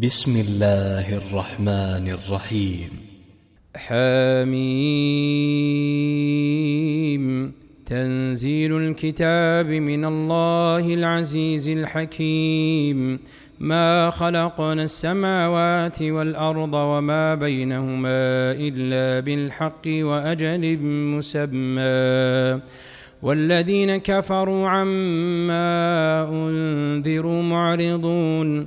بسم الله الرحمن الرحيم. حميم. تنزيل الكتاب من الله العزيز الحكيم. ما خلقنا السماوات والأرض وما بينهما إلا بالحق وأجل مسمى. والذين كفروا عما أنذروا معرضون.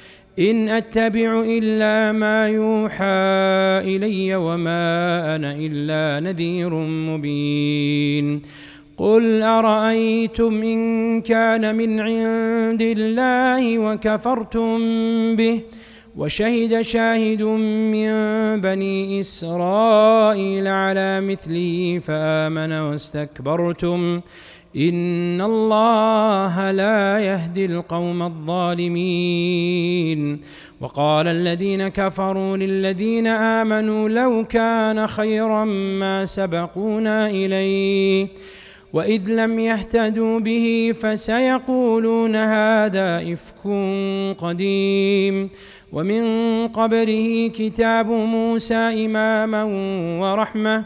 إن أتبع إلا ما يوحى إلي وما أنا إلا نذير مبين. قل أرأيتم إن كان من عند الله وكفرتم به وشهد شاهد من بني إسرائيل على مثله فآمن واستكبرتم. ان الله لا يهدي القوم الظالمين. وقال الذين كفروا للذين امنوا لو كان خيرا ما سبقونا اليه واذ لم يهتدوا به فسيقولون هذا افك قديم. ومن قبله كتاب موسى اماما ورحمه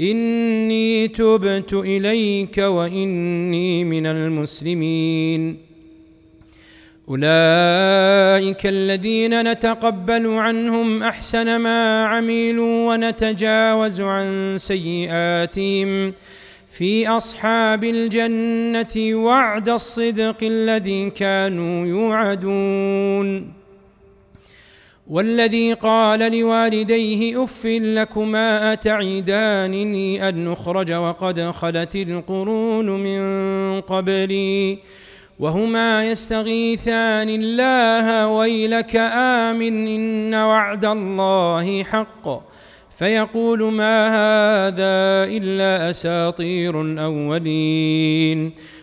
إني تبت إليك وإني من المسلمين. أولئك الذين نتقبل عنهم أحسن ما عملوا ونتجاوز عن سيئاتهم في أصحاب الجنة وعد الصدق الذي كانوا يوعدون. والذي قال لوالديه أف لكما أتعدانني أن نخرج وقد خلت القرون من قبلي وهما يستغيثان الله ويلك آمن إن وعد الله حق فيقول ما هذا إلا أساطير الأولين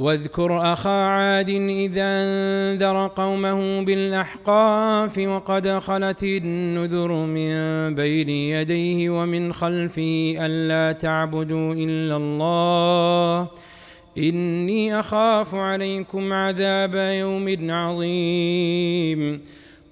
واذكر أخا عاد إذا أنذر قومه بالأحقاف وقد خلت النذر من بين يديه ومن خلفه ألا تعبدوا إلا الله. إني أخاف عليكم عذاب يوم عظيم.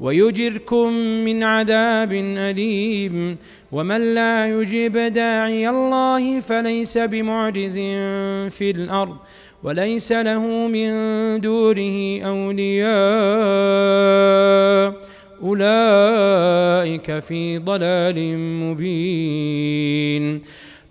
ويجركم من عذاب أليم ومن لا يجيب داعي الله فليس بمعجز في الأرض وليس له من دونه أولياء أولئك في ضلال مبين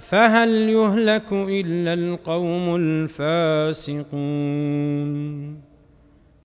فهل يهلك إلا القوم الفاسقون